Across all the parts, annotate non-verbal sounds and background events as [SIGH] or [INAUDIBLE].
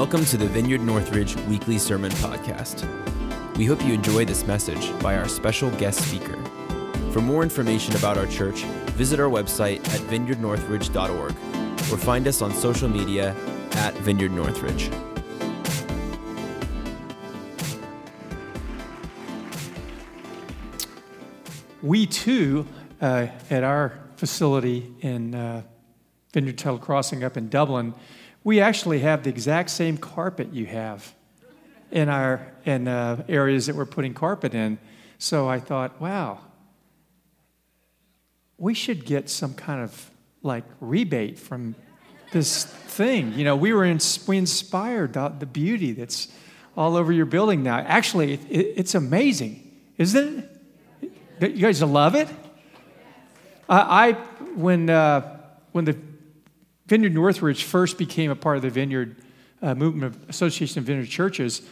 Welcome to the Vineyard Northridge Weekly Sermon Podcast. We hope you enjoy this message by our special guest speaker. For more information about our church, visit our website at vineyardnorthridge.org or find us on social media at Vineyard Northridge. We too, uh, at our facility in uh, Vineyard Tuttle Crossing up in Dublin, we actually have the exact same carpet you have in our in uh, areas that we're putting carpet in. So I thought, wow, we should get some kind of like rebate from this thing. You know, we were in, we inspired the, the beauty that's all over your building now. Actually, it, it's amazing, isn't it? You guys love it. I, I when uh, when the Vineyard Northridge first became a part of the Vineyard uh, Movement Association of Vineyard Churches,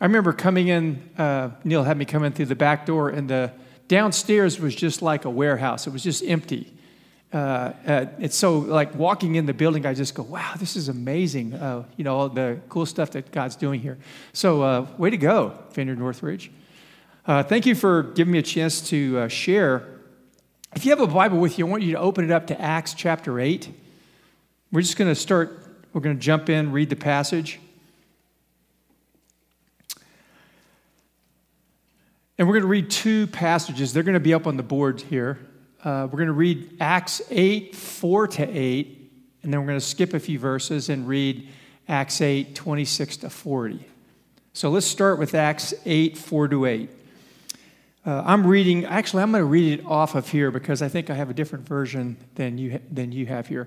I remember coming in, uh, Neil had me come in through the back door, and the downstairs was just like a warehouse. It was just empty. Uh, uh, it's so like walking in the building, I just go, wow, this is amazing. Uh, you know, all the cool stuff that God's doing here. So, uh, way to go, Vineyard Northridge. Thank you for giving me a chance to share. If you have a Bible with you, I want you to open it up to Acts chapter 8. We're just going to start, we're going to jump in, read the passage. And we're going to read two passages. They're going to be up on the board here. Uh, we're going to read Acts 8, 4 to 8, and then we're going to skip a few verses and read Acts 8, 26 to 40. So let's start with Acts 8, 4 to 8. Uh, I'm reading, actually, I'm going to read it off of here because I think I have a different version than you, than you have here.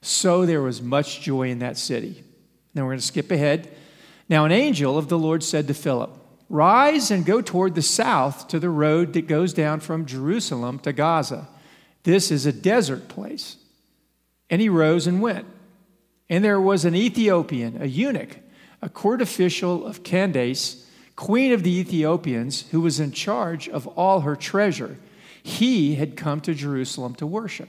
So there was much joy in that city. Now we're going to skip ahead. Now, an angel of the Lord said to Philip, Rise and go toward the south to the road that goes down from Jerusalem to Gaza. This is a desert place. And he rose and went. And there was an Ethiopian, a eunuch, a court official of Candace, queen of the Ethiopians, who was in charge of all her treasure. He had come to Jerusalem to worship.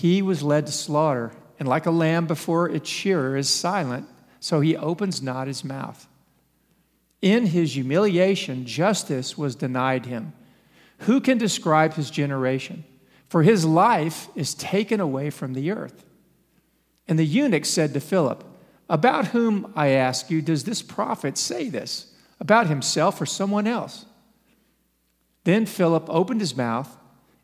he was led to slaughter, and like a lamb before its shearer is silent, so he opens not his mouth. In his humiliation, justice was denied him. Who can describe his generation? For his life is taken away from the earth. And the eunuch said to Philip, About whom, I ask you, does this prophet say this? About himself or someone else? Then Philip opened his mouth,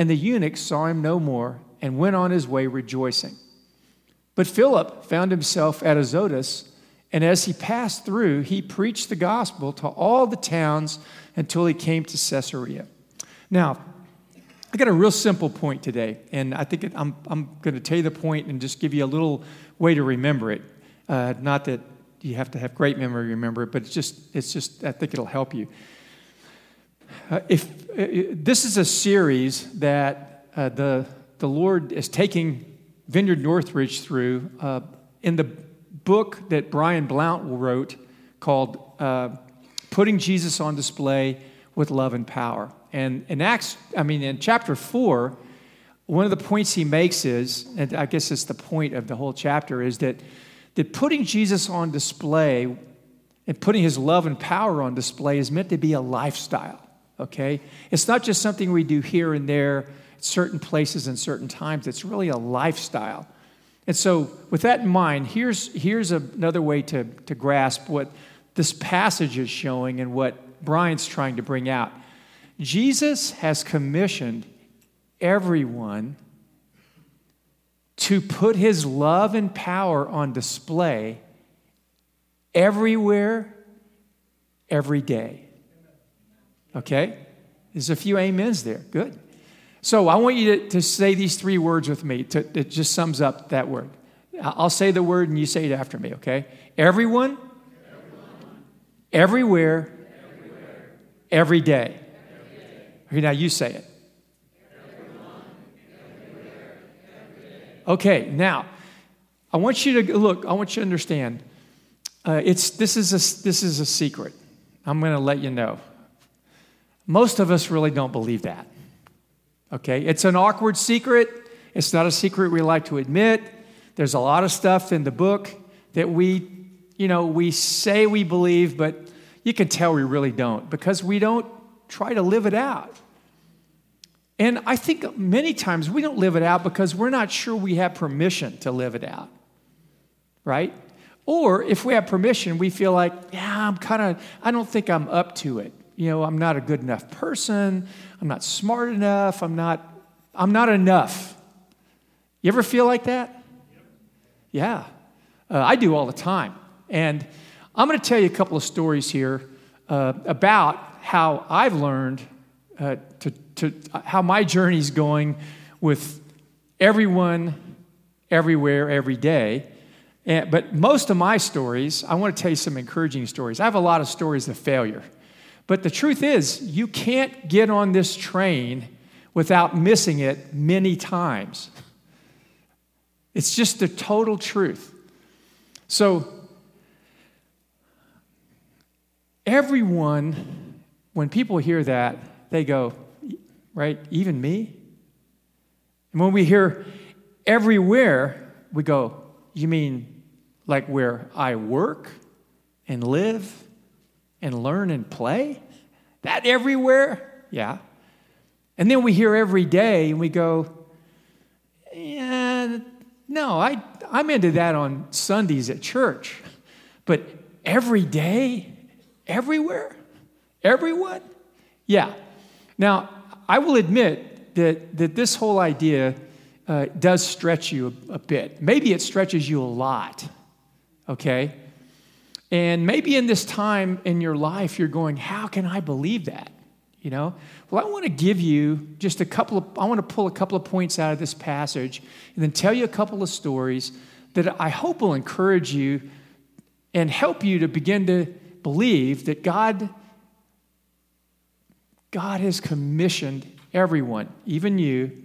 and the eunuch saw him no more and went on his way rejoicing. But Philip found himself at Azotus, and as he passed through, he preached the gospel to all the towns until he came to Caesarea. Now, I got a real simple point today, and I think I'm, I'm going to tell you the point and just give you a little way to remember it. Uh, not that you have to have great memory to remember it, but it's just, it's just I think it'll help you. Uh, if uh, this is a series that uh, the the Lord is taking Vineyard Northridge through uh, in the book that Brian Blount wrote called uh, Putting Jesus on Display with Love and Power. And in Acts, I mean, in chapter 4, one of the points he makes is, and I guess it's the point of the whole chapter, is that, that putting Jesus on display and putting his love and power on display is meant to be a lifestyle, okay? It's not just something we do here and there, certain places and certain times. It's really a lifestyle. And so, with that in mind, here's, here's another way to, to grasp what this passage is showing and what Brian's trying to bring out. Jesus has commissioned everyone to put his love and power on display everywhere, every day. Okay? There's a few amens there. Good. So I want you to, to say these three words with me. To, it just sums up that word. I'll say the word and you say it after me, okay? Everyone, Everyone. everywhere, everywhere. every day. Okay, now you say it. Okay, now I want you to look. I want you to understand. Uh, it's this is a this is a secret. I'm going to let you know. Most of us really don't believe that. Okay, it's an awkward secret. It's not a secret we like to admit. There's a lot of stuff in the book that we, you know, we say we believe, but you can tell we really don't because we don't try to live it out. And I think many times we don't live it out because we're not sure we have permission to live it out, right? Or if we have permission, we feel like, yeah, I'm kind of, I don't think I'm up to it. You know, I'm not a good enough person. I'm not smart enough. I'm not, I'm not enough. You ever feel like that? Yeah. Uh, I do all the time. And I'm going to tell you a couple of stories here uh, about how I've learned uh, to, to how my journey's going with everyone, everywhere, every day. And, but most of my stories, I want to tell you some encouraging stories. I have a lot of stories of failure. But the truth is, you can't get on this train without missing it many times. It's just the total truth. So, everyone, when people hear that, they go, right? Even me? And when we hear everywhere, we go, you mean like where I work and live and learn and play? That everywhere? Yeah. And then we hear every day and we go, yeah, no, I, I'm into that on Sundays at church. But every day, everywhere, everyone? Yeah. Now, I will admit that, that this whole idea uh, does stretch you a, a bit. Maybe it stretches you a lot, okay? And maybe in this time in your life, you're going, How can I believe that? You know? Well, I want to give you just a couple of, I want to pull a couple of points out of this passage and then tell you a couple of stories that I hope will encourage you and help you to begin to believe that God God has commissioned everyone, even you,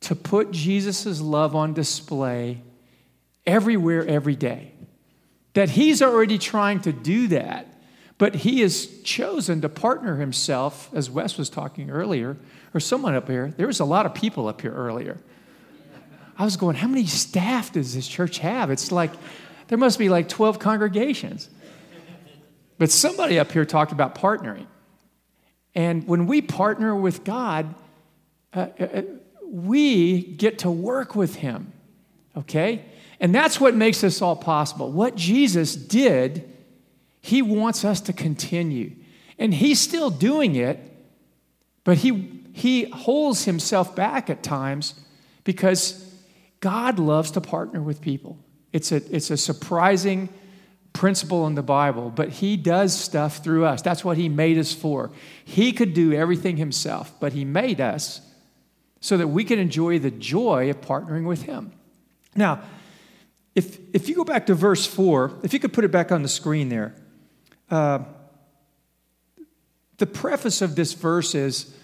to put Jesus' love on display everywhere, every day. That He's already trying to do that, but He has chosen to partner Himself, as Wes was talking earlier, or someone up here. There was a lot of people up here earlier. I was going, how many staff does this church have? It's like, there must be like 12 congregations. But somebody up here talked about partnering. And when we partner with God, uh, uh, uh, we get to work with Him, okay? And that's what makes this all possible. What Jesus did, He wants us to continue. And He's still doing it, but He, he holds Himself back at times because God loves to partner with people. It's a, it's a surprising principle in the Bible, but He does stuff through us. That's what He made us for. He could do everything Himself, but He made us so that we can enjoy the joy of partnering with Him. Now, if, if you go back to verse 4, if you could put it back on the screen there, uh, the preface of this verse is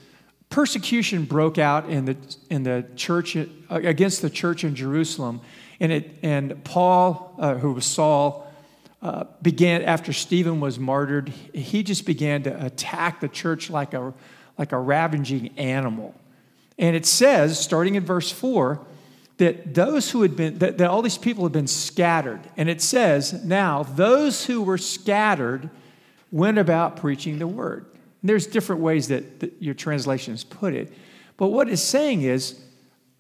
persecution broke out in the, in the church uh, against the church in Jerusalem. And, it, and Paul, uh, who was Saul, uh, began, after Stephen was martyred, he just began to attack the church like a, like a ravaging animal. And it says, starting in verse 4, that those who had been, that, that all these people had been scattered. And it says, now, those who were scattered went about preaching the word. And there's different ways that, that, your translations put it. But what it's saying is,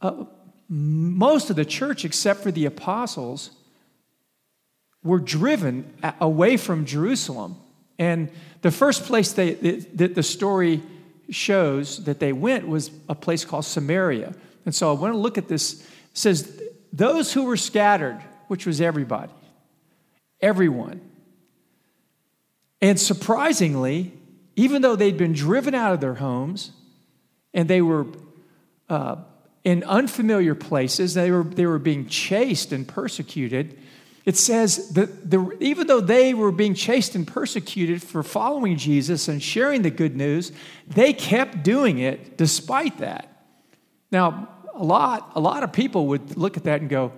uh, most of the church, except for the apostles, were driven away from Jerusalem. And the first place they, that the story shows that they went was a place called Samaria. And so I want to look at this. Says, Those who were scattered, which was everybody, everyone. And surprisingly, even though they'd been driven out of their homes and they were uh, in unfamiliar places, they were, they were being chased and persecuted it says that the, even though they were being chased and persecuted for following Jesus and sharing the good news, they kept doing it despite that. Now, a lot, a lot of people would look at that and go,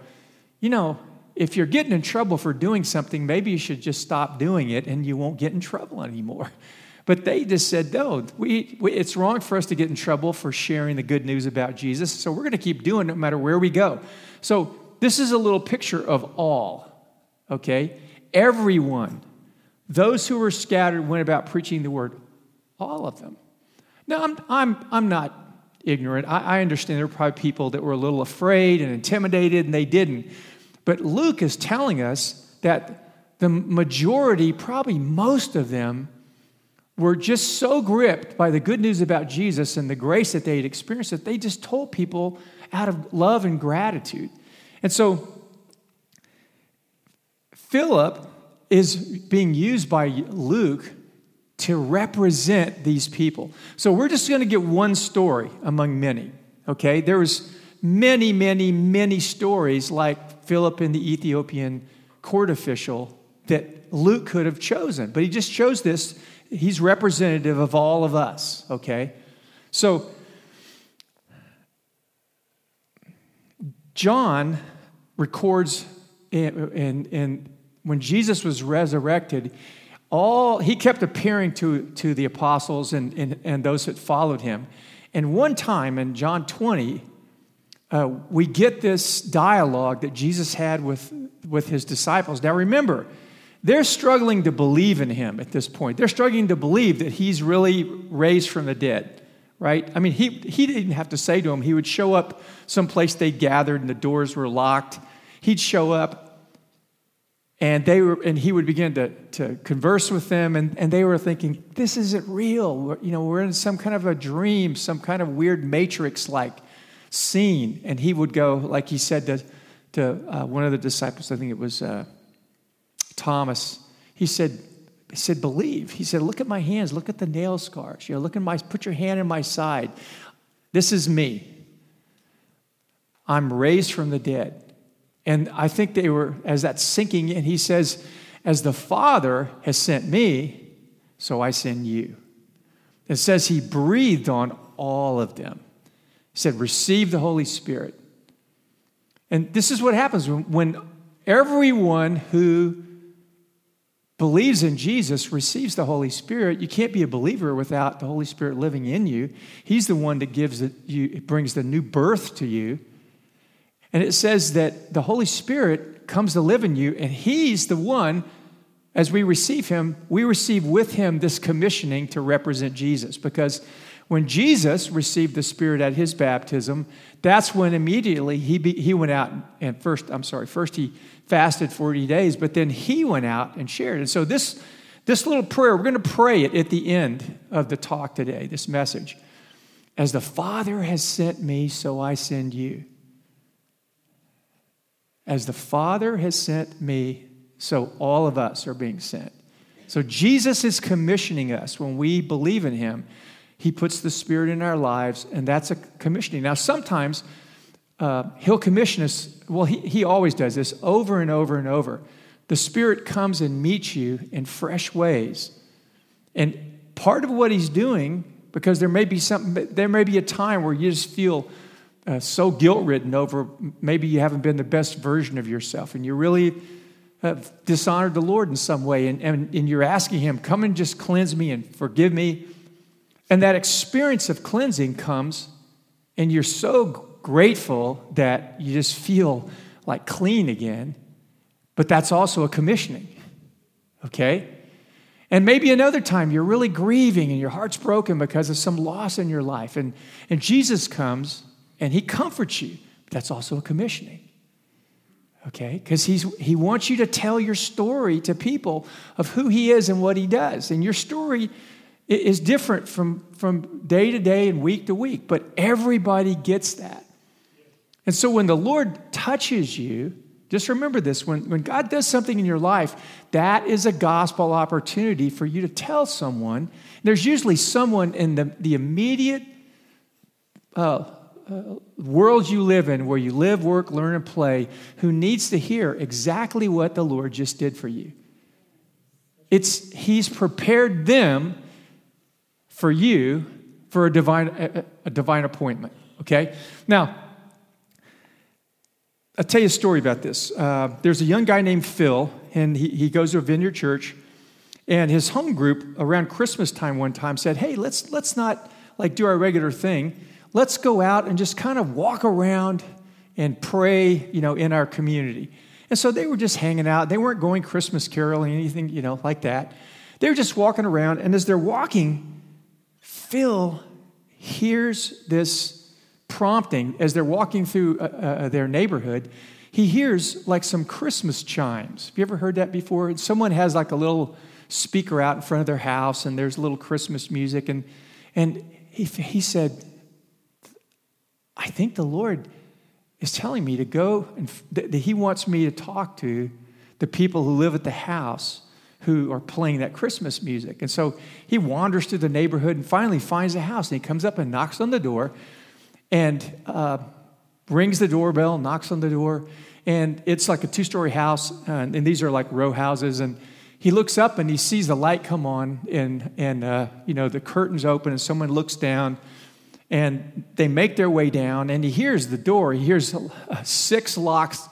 you know, if you're getting in trouble for doing something, maybe you should just stop doing it and you won't get in trouble anymore. [LAUGHS] But they just said, no, we, we, it's wrong for us to get in trouble for sharing the good news about Jesus, so we're going to keep doing it no matter where we go. So, this is a little picture of all okay? Everyone, those who were scattered, went about preaching the word. All of them. Now, I'm, I'm, I'm not ignorant. I, I understand there were probably people that were a little afraid and intimidated and they didn't. But Luke is telling us that the majority, probably most of them, were just so gripped by the good news about Jesus and the grace that they had experienced that they just told people out of love and gratitude. And so Philip is being used by Luke to represent these people. So we're just going to get one story among many, okay? There was many, many, many stories like Philip and the Ethiopian court official that Luke could have chosen, but he just chose this. He's representative of all of us, okay? So John records in, in, in when Jesus was resurrected, all he kept appearing to, to the apostles and, and, and those that followed him. And one time in John 20, uh, we get this dialogue that Jesus had with, with his disciples. Now remember, they're struggling to believe in him at this point. They're struggling to believe that he's really raised from the dead, right? I mean, he, he didn't have to say to them, he would show up someplace they gathered and the doors were locked. He'd show up and they were and he would begin to, to converse with them and, and they were thinking this isn't real. We're, you know we're in some kind of a dream some kind of weird matrix like scene. And he would go like he said to, to uh, one of the disciples i think it was uh, thomas he said he said believe. He said look at my hands. Look at the nail scars. You know look at my put your hand in my side. This is me. I'm raised from the dead and I think they were, as that's sinking in, he says, As the Father has sent me, so I send you. It says he breathed on all of them. He said, Receive the Holy Spirit. And this is what happens when, when everyone who believes in Jesus receives the Holy Spirit. You can't be a believer without the Holy Spirit living in you. He's the one that gives the, you, it brings the new birth to you. And it says that the Holy Spirit comes to live in you, and He's the one, as we receive Him, we receive with Him this commissioning to represent Jesus. Because when Jesus received the Spirit at His baptism, that's when immediately He, be, he went out and first, I'm sorry, first He fasted 40 days, but then He went out and shared. And so this, this little prayer, we're going to pray it at the end of the talk today, this message. As the Father has sent me, so I send you. As the Father has sent me, so all of us are being sent. So Jesus is commissioning us when we believe in Him. He puts the Spirit in our lives, and that's a commissioning. Now, sometimes uh, He'll commission us, well, he, he always does this over and over and over. The Spirit comes and meets you in fresh ways. And part of what He's doing, because there may be something, there may be a time where you just feel uh, so guilt ridden over maybe you haven't been the best version of yourself and you're really have dishonored the Lord in some way, and, and, and you're asking Him, come and just cleanse me and forgive me. And that experience of cleansing comes, and you're so grateful that you just feel like clean again. But that's also a commissioning, okay? And maybe another time you're really grieving and your heart's broken because of some loss in your life. And, and Jesus comes and he comforts you. But That's also a commissioning. Okay? Because he wants you to tell your story to people of who he is and what he does. And your story is different from, from day to day and week to week, but everybody gets that. And so when the Lord touches you, just remember this when, when God does something in your life, that is a gospel opportunity for you to tell someone. There's usually someone in the, the immediate uh, world you live in, where you live, work, learn, and play, who needs to hear exactly what the Lord just did for you. It's, he's prepared them for you for a divine, a, a divine appointment. Okay? Now, I'll tell you a story about this. Uh, there's a young guy named Phil, and he, he goes to a vineyard church. And his home group around Christmas time one time said, Hey, let's, let's not like do our regular thing. Let's go out and just kind of walk around and pray, you know, in our community. And so they were just hanging out. They weren't going Christmas caroling, anything, you know, like that. They were just walking around. And as they're walking, Phil hears this prompting as they're walking through uh, uh, their neighborhood. He hears like some Christmas chimes. Have you ever heard that before? Someone has like a little speaker out in front of their house and there's little Christmas music. And, and he, he said, I think the Lord is telling me to go and that he wants me to talk to the people who live at the house who are playing that Christmas music. And so he wanders through the neighborhood and finally finds a house. And he comes up and knocks on the door and uh, rings the doorbell, knocks on the door, and it's like a two story house, and, and, these are like row houses. And he looks up and he sees the light come on, and, and uh, you know, the curtains open, and someone looks down, and they make their way down, and he hears the door. He hears uh, six locks.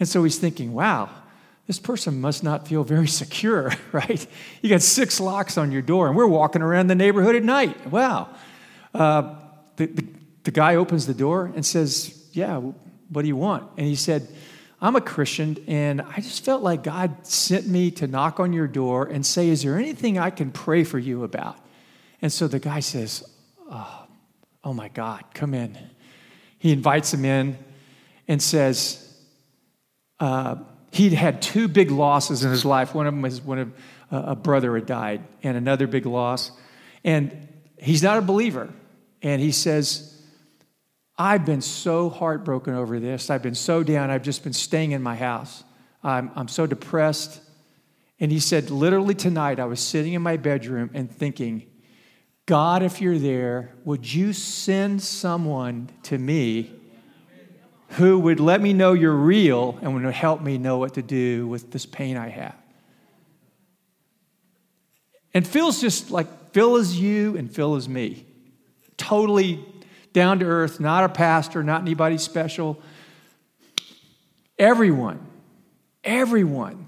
And so he's thinking, wow, this person must not feel very secure, [LAUGHS] right? You got six locks on your door, and we're walking around the neighborhood at night. Wow. Uh, the, the, the guy opens the door and says, Yeah, what do you want? And he said, I'm a Christian, and I just felt like God sent me to knock on your door and say, Is there anything I can pray for you about? And so the guy says, Oh, oh my God, come in. He invites him in and says, uh, he'd had two big losses in his life. One of them was when a, a brother had died, and another big loss. And he's not a believer. And he says, I've been so heartbroken over this. I've been so down. I've just been staying in my house. I'm, I'm so depressed. And he said, literally tonight, I was sitting in my bedroom and thinking, God, if you're there, would you send someone to me who would let me know you're real and would help me know what to do with this pain I have. And Phil's just like, Phil is you and Phil is me. Totally down to earth, not a pastor, not anybody special. Everyone, everyone.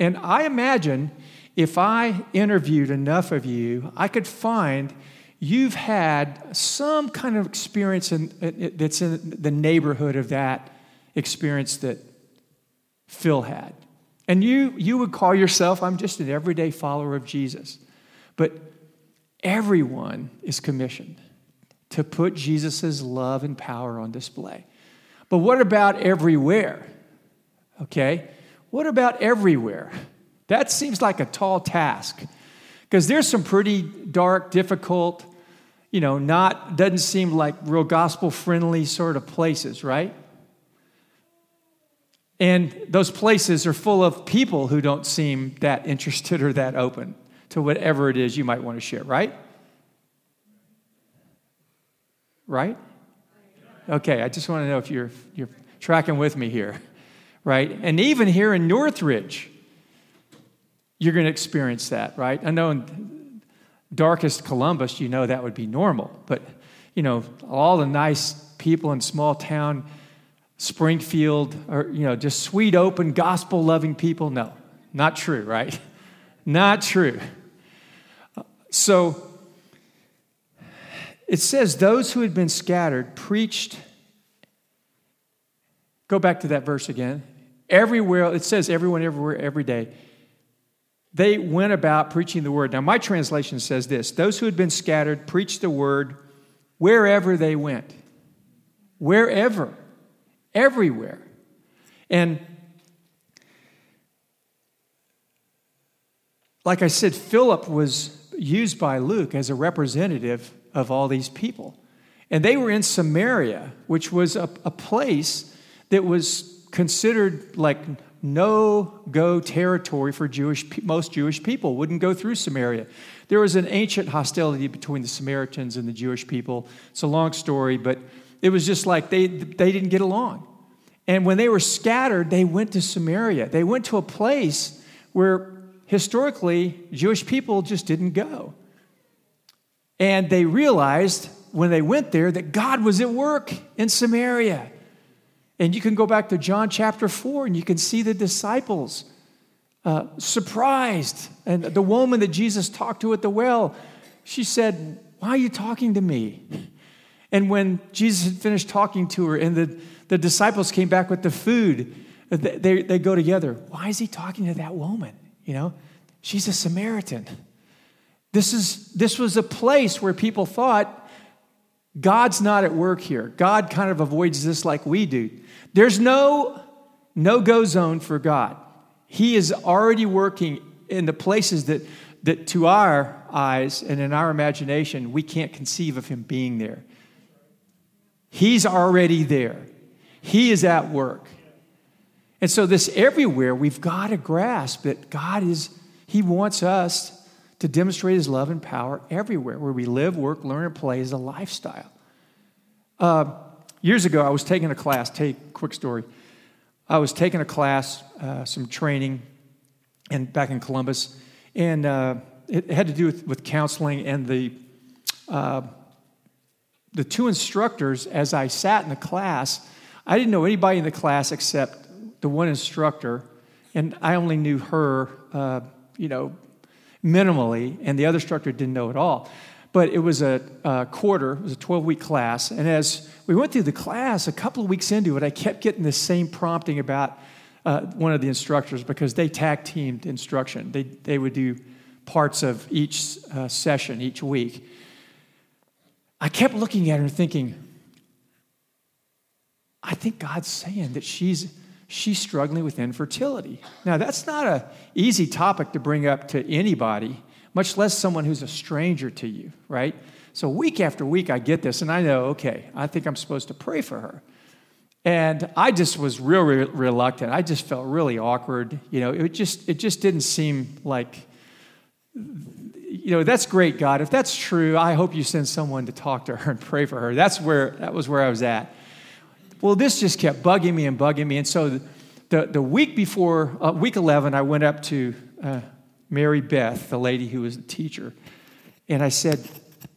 And I imagine if I interviewed enough of you, I could find you've had some kind of experience in, that's in the neighborhood of that experience that Phil had. And you, you would call yourself, I'm just an everyday follower of Jesus. But everyone is commissioned to put Jesus' love and power on display. But what about everywhere? Okay? What about everywhere? That seems like a tall task because there's some pretty dark, difficult, you know, not, doesn't seem like real gospel friendly sort of places, right? And those places are full of people who don't seem that interested or that open to whatever it is you might want to share, right? Right? Okay, I just want to know if you're, you're tracking with me here, right? And even here in Northridge, you're going to experience that, right? I know in darkest Columbus, you know that would be normal. But, you know, all the nice people in small town, Springfield, or, you know, just sweet, open, gospel loving people. No, not true, right? [LAUGHS] Not true. So it says, those who had been scattered preached. Go back to that verse again. Everywhere, it says everyone, everywhere, every day. They went about preaching the word. Now, my translation says this those who had been scattered preached the word wherever they went. Wherever, everywhere. And like I said, Philip was used by Luke as a representative of all these people. And they were in Samaria, which was a, a place that was considered like no go territory for Jewish, most Jewish people, wouldn't go through Samaria. There was an ancient hostility between the Samaritans and the Jewish people. It's a long story, but it was just like they, they didn't get along. And when they were scattered, they went to Samaria. They went to a place where historically Jewish people just didn't go. And they realized when they went there that God was at work in Samaria. And you can go back to John chapter 4 and you can see the disciples uh, surprised. And the woman that Jesus talked to at the well, she said, Why are you talking to me? And when Jesus had finished talking to her and the, the disciples came back with the food, they, they, they go together. Why is he talking to that woman? You know, she's a Samaritan. This, is, this was a place where people thought God's not at work here. God kind of avoids this like we do. There's no no go zone for God. He is already working in the places that, that to our eyes and in our imagination, we can't conceive of Him being there. He's already there, He is at work. And so, this everywhere, we've got to grasp that God is, He wants us to demonstrate his love and power everywhere where we live, work, learn, and play as a lifestyle. Uh, years ago, I was taking a class, take quick story. I was taking a class, uh, some training and back in Columbus, and uh, it had to do with, with counseling. And the, uh, the two instructors, as I sat in the class, I didn't know anybody in the class except the one instructor, and I only knew her, uh, you know, minimally, and the other instructor didn't know at all. But it was a, a quarter, it was a 12 week class. And as we went through the class, a couple of weeks into it, I kept getting the same prompting about uh, one of the instructors because they tag teamed instruction. They, they would do parts of each uh, session each week. I kept looking at her thinking, I think God's saying that she's she's struggling with infertility. Now, that's not an easy topic to bring up to anybody, much less someone who's a stranger to you, right? So, week after week, I get this, and I know, okay, I think I'm supposed to pray for her. And I just was real re- reluctant. I just felt really awkward. You know, it just it just didn't seem like you know, that's great, God. If that's true, I hope you send someone to talk to her and pray for her. That's where that was where I was at. Well, this just kept bugging me and bugging me. And so the, the week before, uh, week 11, I went up to uh, Mary Beth, the lady who was the teacher, and I said,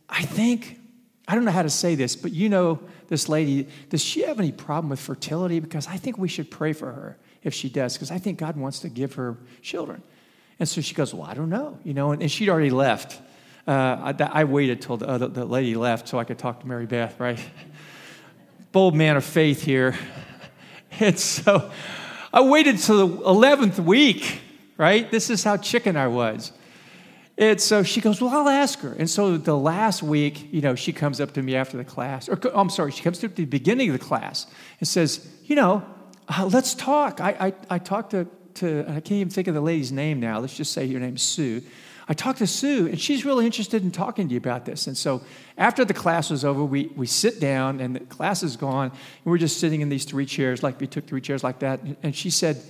I think, I don't know how to say this, but you know this lady, does she have any problem with fertility? Because I think we should pray for her if she does, because I think God wants to give her children. And so she goes, Well, I don't know, you know, and, and she'd already left. Uh, I, I, waited till the, the, the lady left so I could talk to Mary Beth, right? Bold man of faith here. [LAUGHS] And so I waited till the 11th week, right? This is how chicken I was. And so she goes, Well, I'll ask her. And so the last week, you know, she comes up to me after the class, or I'm sorry, she comes to the beginning of the class and says, You know, uh, let's talk. I, I, I talked to, to, I can't even think of the lady's name now. Let's just say your name's Sue. I talked to Sue, and she's really interested in talking to you about this. And so after the class was over, we, we sit down, and the class is gone, and we're just sitting in these three chairs, like we took three chairs like that. And she said,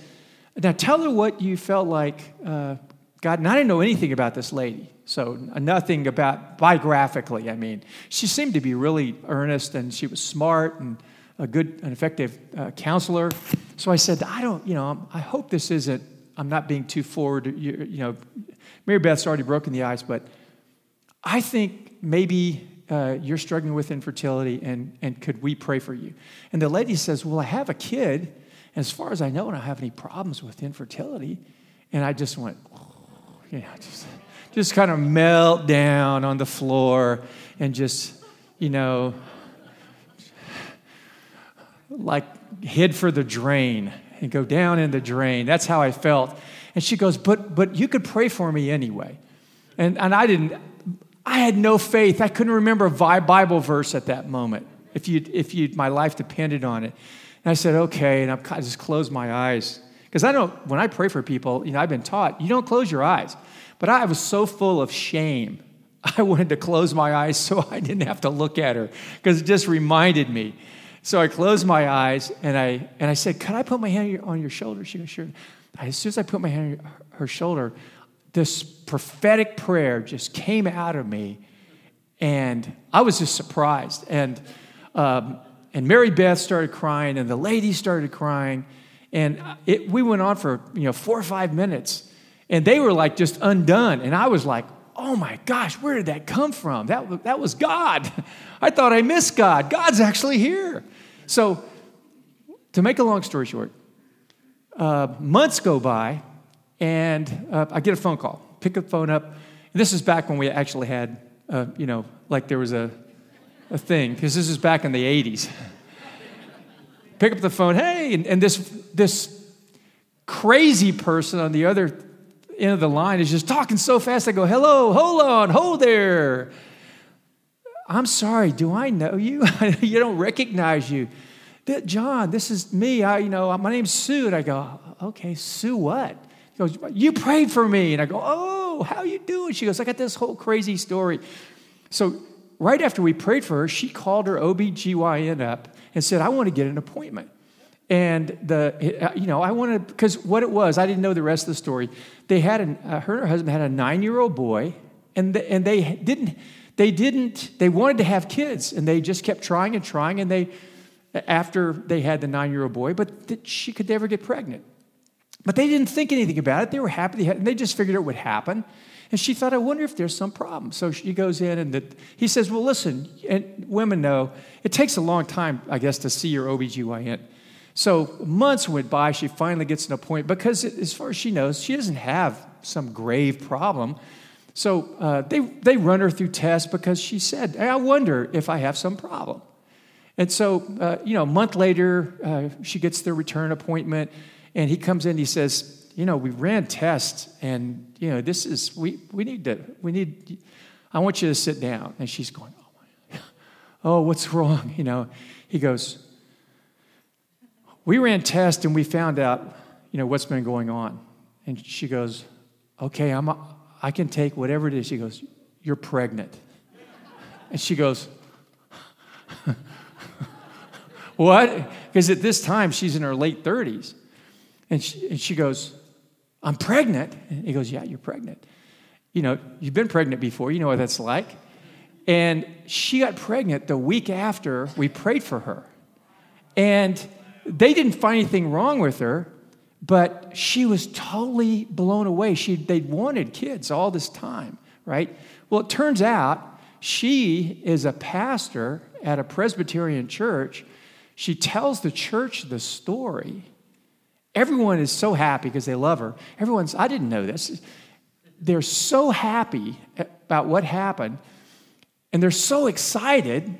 Now tell her what you felt like uh, God, and I didn't know anything about this lady. So nothing about biographically, I mean. She seemed to be really earnest, and she was smart and a good and effective uh, counselor. So I said, I don't, you know, I hope this isn't, I'm not being too forward, you, you know, Mary Beth's already broken the ice, but I think maybe uh, you're struggling with infertility, and, and could we pray for you? And the lady says, Well, I have a kid, and as far as I know, I don't have any problems with infertility. And I just went, oh, you know, just, just kind of melt down on the floor and just, you know, like head for the drain and go down in the drain. That's how I felt. And she goes, But, but you could pray for me anyway. And, and I didn't, I had no faith. I couldn't remember a Bible verse at that moment if, you, if you, my life depended on it. And I said, Okay. And I just closed my eyes. Because I don't, when I pray for people, you know, I've been taught, you don't close your eyes. But I was so full of shame. [LAUGHS] I wanted to close my eyes so I didn't have to look at her because it just reminded me. So I closed my eyes and I, and I said, Could I put my hand on your shoulder? She goes, Sure. As soon as I put my hand on her shoulder, this prophetic prayer just came out of me. And I was just surprised. And, um, and Mary Beth started crying, and the lady started crying. And it, we went on for you know four or five minutes, and they were like just undone. And I was like, oh my gosh, where did that come from? That, that was God. [LAUGHS] I thought I missed God. God's actually here. So, to make a long story short, uh, months go by, and uh, I get a phone call. Pick up the phone up. this is back when we actually had, uh, you know, like there was a, a thing, because this is back in the 80s. [LAUGHS] Pick up the phone, hey, and, and this, this crazy person on the other end of the line is just talking so fast. I go, hello, hold on, hold there. I'm sorry, do I know you? [LAUGHS] you don't recognize you. John, this is me. I, you know, my name's Sue. And I go, okay, Sue what? He goes, you prayed for me. And I go, oh, how you doing? She goes, I got this whole crazy story. So right after we prayed for her, she called her OBGYN up and said, I want to get an appointment. And the, you know, I wanted, because what it was, I didn't know the rest of the story. They had, an, uh, her and her husband had a nine year old boy, and, the, and they didn't, they didn't, they wanted to have kids, and they just kept trying and trying, and they, after they had the nine year old boy, but she could never get pregnant. But they didn't think anything about it. They were happy, they, had, and they just figured it would happen. And she thought, I wonder if there's some problem. So she goes in, and the, he says, Well, listen, and women know it takes a long time, I guess, to see your OBGYN. So months went by. She finally gets an appointment because, as far as she knows, she doesn't have some grave problem. So uh, they, they run her through tests because she said, I wonder if I have some problem. And so, uh, you know, a month later, uh, she gets the return appointment, and he comes in. He says, "You know, we ran tests, and you know, this is we we need to we need. I want you to sit down." And she's going, "Oh, my, oh, what's wrong?" You know, he goes, "We ran tests, and we found out, you know, what's been going on." And she goes, "Okay, I'm I can take whatever it is." She goes, "You're pregnant," and she goes. What? Because at this time, she's in her late 30s. And she, and she goes, I'm pregnant. And he goes, Yeah, you're pregnant. You know, you've been pregnant before, you know what that's like. And she got pregnant the week after we prayed for her. And they didn't find anything wrong with her, but she was totally blown away. She, they'd wanted kids all this time, right? Well, it turns out she is a pastor at a Presbyterian church she tells the church the story. Everyone is so happy because they love her. Everyone's, I didn't know this. They're so happy about what happened, and they're so excited,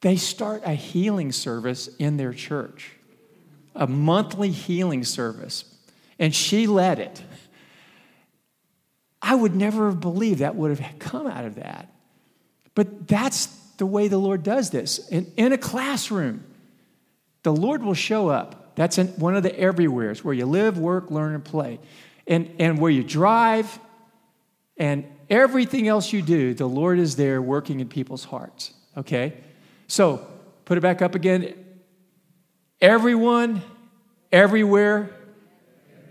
they start a healing service in their church, a monthly healing service. And she led it. I would never have believed that would have come out of that. But that's the way the Lord does this. In, in a classroom, the Lord will show up. That's in one of the everywheres where you live, work, learn, and play. And, and where you drive and everything else you do, the Lord is there working in people's hearts. Okay? So, put it back up again. Everyone, everywhere,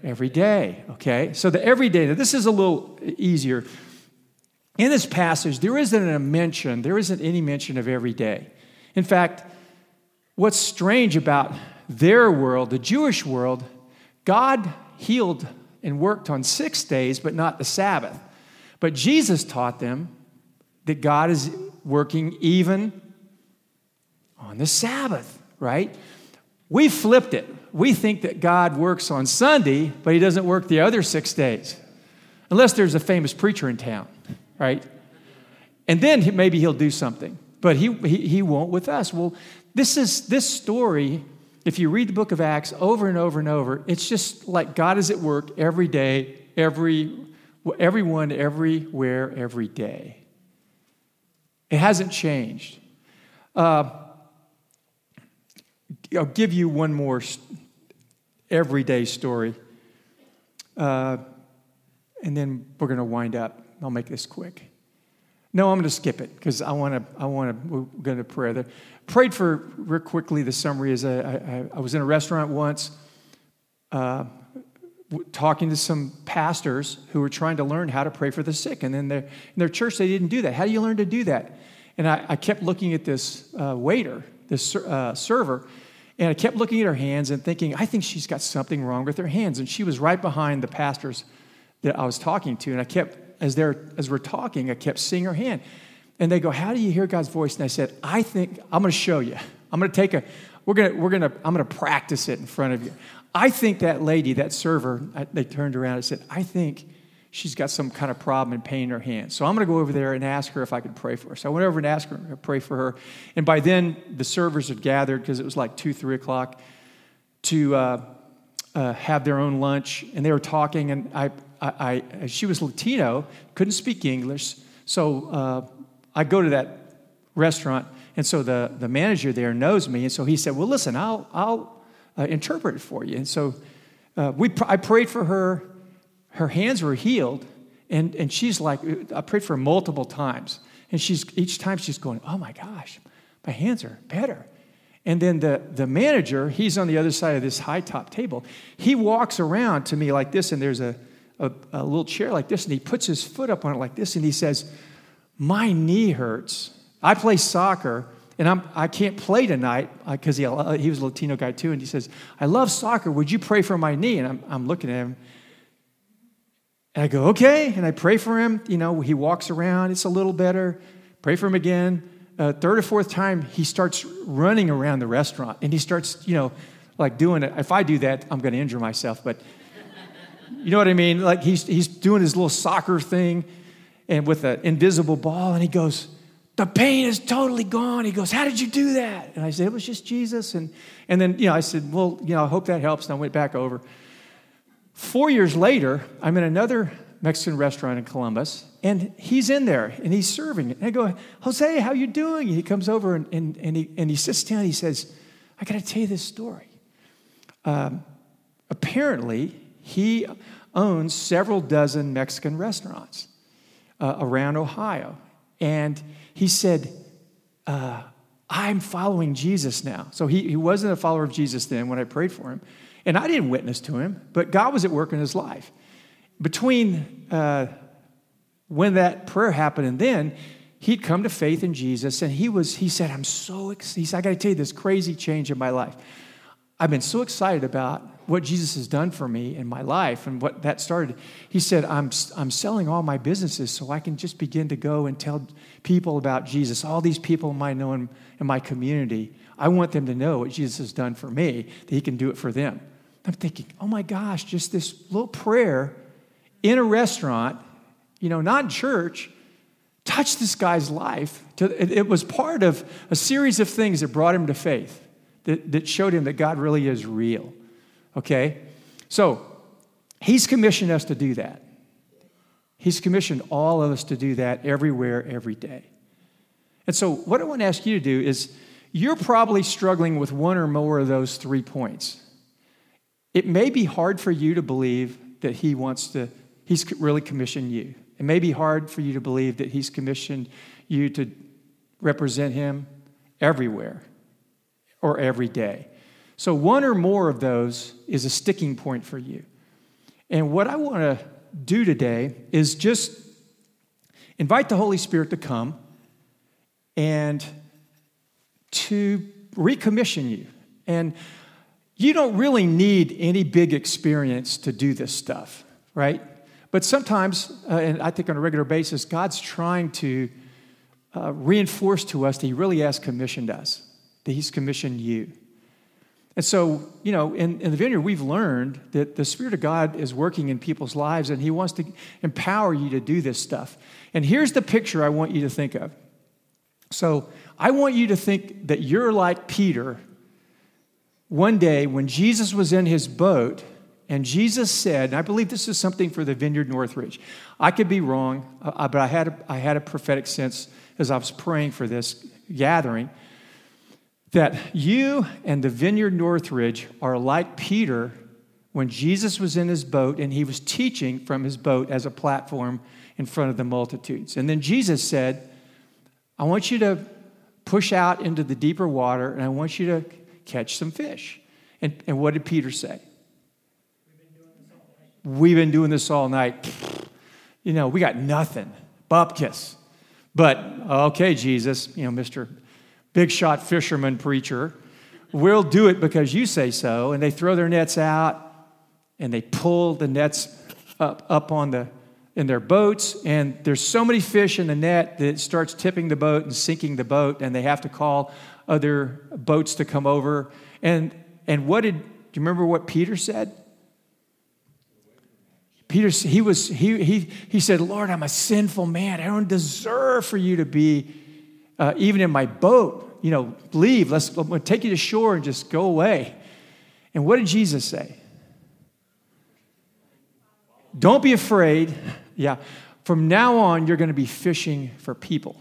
every day. Okay? So, the everyday, now this is a little easier in this passage, there isn't a mention, there isn't any mention of every day. In fact, what's strange about their world, the Jewish world, God healed and worked on six days, but not the Sabbath. But Jesus taught them that God is, working even on the Sabbath, right? We flipped it. We think that God works on Sunday, but he doesn't work the other six days, unless there's a famous preacher in town, right? And then maybe he'll do something, but he, he, he won't with us. Well, this is this story. If you read the book of Acts over and over and over, it's just like God is at work every day, every everyone, everywhere, every day. It hasn't changed. Uh, I'll give you one more everyday story. Uh, and then we're going to wind up. I'll make this quick. No, I'm going to skip it because I want to. I want to. We're going to pray. There. Prayed for real quickly. The summary is: I, I, I was in a restaurant once, uh, talking to some pastors who were trying to learn how to pray for the sick, and then their in their church they didn't do that. How do you learn to do that? And I, I kept looking at this uh, waiter, this uh, server, and I kept looking at her hands and thinking, I think she's got something wrong with her hands. And she was right behind the pastors that I was talking to. And I kept, as, they're, as we're talking, I kept seeing her hand. And they go, How do you hear God's voice? And I said, I think I'm going to show you. I'm going to take a, we're going to, we're going to, I'm going to practice it in front of you. I think that lady, that server, I, they turned around and said, I think she's got some kind of problem and pain in her hand. So I'm going to go over there and ask her if I could pray for her. So I went over and asked her to pray for her. And by then, the servers had gathered because it was like 2, 3 o'clock to uh, uh, have their own lunch. And they were talking, and I, I, I she was Latino, couldn't speak English. So uh, I go to that restaurant, and so the, the manager there knows me. And so he said, Well, listen, I'll, I'll uh, interpret it for you. And so uh, we, I prayed for her her hands were healed, and, and she's like, I prayed for her multiple times. And she's each time she's going, Oh my gosh, my hands are better. And then the, the manager, he's on the other side of this high top table. He walks around to me like this, and there's a, a, a little chair like this, and he puts his foot up on it like this, and he says, My knee hurts. I play soccer, and I'm, I can't play tonight because he, he was a Latino guy too. And he says, I love soccer. Would you pray for my knee? And I'm, I'm looking at him, and I go, okay. And I pray for him. You know, he walks around, it's a little better. Pray for him again. Uh, third or fourth time, he starts running around the restaurant and he starts, you know, like doing it. If I do that, I'm going to injure myself. But you know what I mean? Like he's, he's doing his little soccer thing and with an invisible ball. And he goes, the pain is totally gone. He goes, How did you do that? And I said, It was just Jesus. And, and then, you know, I said, Well, you know, I hope that helps. And I went back over. Four years later, I'm in another Mexican restaurant in Columbus, and he's in there and he's serving it. And I go, Jose, how you doing? And he comes over and, and, and, he, and he sits down. he says, I got to tell you this story. Um, apparently, he owns several dozen Mexican restaurants uh, around Ohio. And he said, uh, I'm following Jesus now. So he, he wasn't a follower of Jesus then when I prayed for him. And I didn't witness to him, but God was at work in his life. Between uh, when that prayer happened and then, he'd come to faith in Jesus, and he was, he said, I'm so excited. I got to tell you this crazy change in my life. I've been so excited about what Jesus has done for me in my life and what that started. He said, I'm, I'm selling all my businesses so I can just begin to go and tell people about Jesus. All these people I know in, in my community, I want them to know what Jesus has done for me, that he can do it for them. I'm thinking, oh my gosh, just this little prayer in a restaurant, you know, not in church, touched this guy's life. It was part of a series of things that brought him to faith, that, that showed him that God really is real. Okay? So, he's commissioned us to do that. He's commissioned all of us to do that everywhere, every day. And so, what I want to ask you to do is you're probably struggling with one or more of those three points. It may be hard for you to believe that he wants to, he's really commissioned you. It may be hard for you to believe that he's commissioned you to represent him everywhere or every day. So, one or more of those is a sticking point for you. And what I want to do today is just invite the Holy Spirit to come and to recommission you. And you don't really need any big experience to do this stuff, right? But sometimes, uh, and I think on a regular basis, God's trying to uh, reinforced to us that He really has commissioned us, that He's commissioned you. And so, you know, in, in the vineyard, we've learned that the Spirit of God is working in people's lives and He wants to empower you to do this stuff. And here's the picture I want you to think of. So, I want you to think that you're like Peter one day when Jesus was in his boat and Jesus said, and I believe this is something for the Vineyard Northridge. I could be wrong, uh, but I had, a, I had a prophetic sense as I was praying for this gathering that you and the Vineyard Northridge are like Peter when Jesus was in his boat and he was teaching from his boat as a platform in front of the multitudes. And then Jesus said, I want you to push out into the deeper water and I want you to catch some fish. And, and what did Peter say? We've been doing this all night. You know, we got nothing. Bupkis. But, okay, Jesus, you know, Mr. Big shot fisherman preacher, we'll do it because you say so. And they throw their nets out and they pull the nets up, up on the in their boats. And there's so many fish in the net that it starts tipping the boat and sinking the boat. And they have to call other boats to come over. And and what did do you remember what peter said? Peter he was he he, he said lord i'm a sinful man. I don't deserve for you to be uh, even in my boat you know leave let's I'm going to take you to shore and just go away and what did jesus say don't be afraid [LAUGHS] yeah. From now on, you're going to be fishing for people.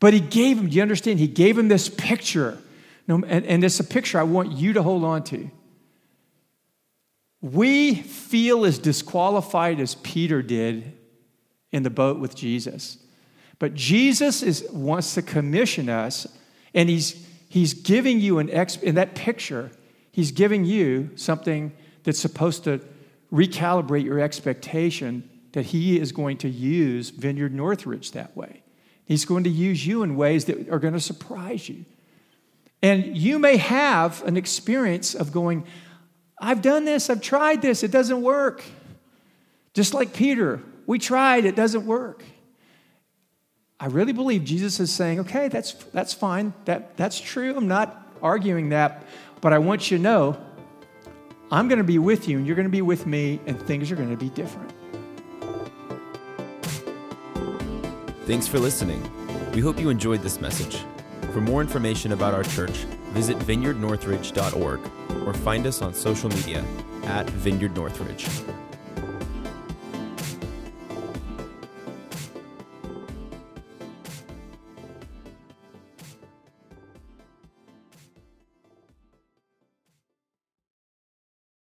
But he gave him, do you understand? He gave him this picture. And, and it's a picture I want you to hold on to. We feel as disqualified as Peter did in the boat with Jesus. But Jesus is, wants to commission us, and he's, he's giving you an ex, in that picture, he's giving you something that's supposed to recalibrate your expectation that He is going to use Vineyard Northridge that way. He's going to use you in ways that are going to surprise you. And you may have an experience of going, I've done this, I've tried this, it doesn't work. Just like Peter, we tried, it doesn't work. I really believe Jesus is saying, okay, that's, that's fine. That, that's true. I'm not arguing that. But I want you to know I'm going to be with you and you're going to be with me, and things are going to be different. Thanks for listening. We hope you enjoyed this message. For more information about our church, visit vineyardnorthridge.org or find us on social media at Vineyard Northridge.